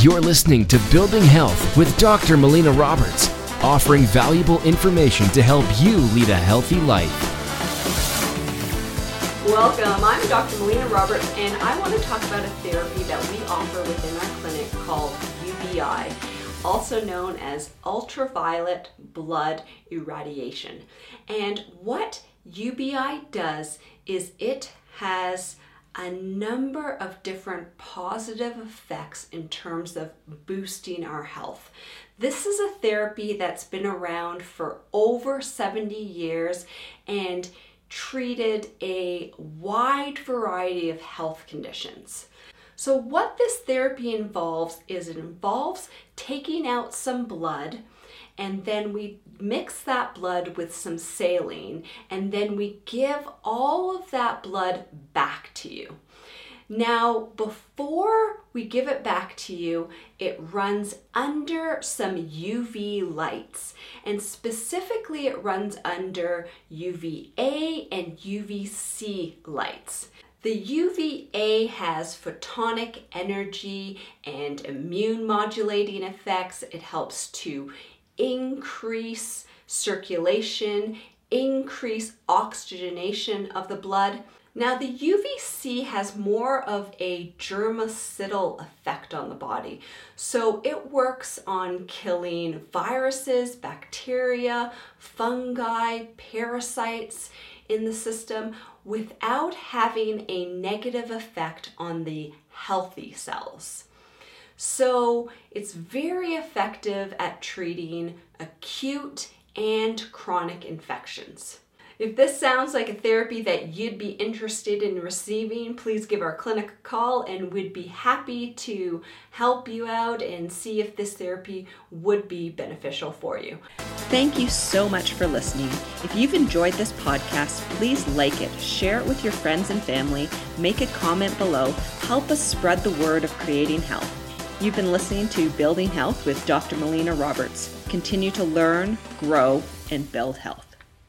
You're listening to Building Health with Dr. Melina Roberts, offering valuable information to help you lead a healthy life. Welcome. I'm Dr. Melina Roberts, and I want to talk about a therapy that we offer within our clinic called UBI, also known as ultraviolet blood irradiation. And what UBI does is it has a number of different positive effects in terms of boosting our health. This is a therapy that's been around for over 70 years and treated a wide variety of health conditions. So, what this therapy involves is it involves taking out some blood and then we mix that blood with some saline, and then we give all of that blood back to you. Now, before we give it back to you, it runs under some UV lights, and specifically, it runs under UVA and UVC lights. The UVA has photonic energy and immune modulating effects. It helps to increase circulation, increase oxygenation of the blood. Now, the UVC has more of a germicidal effect on the body. So it works on killing viruses, bacteria, fungi, parasites in the system without having a negative effect on the healthy cells. So it's very effective at treating acute and chronic infections. If this sounds like a therapy that you'd be interested in receiving, please give our clinic a call and we'd be happy to help you out and see if this therapy would be beneficial for you. Thank you so much for listening. If you've enjoyed this podcast, please like it, share it with your friends and family, make a comment below, help us spread the word of creating health. You've been listening to Building Health with Dr. Melina Roberts. Continue to learn, grow, and build health.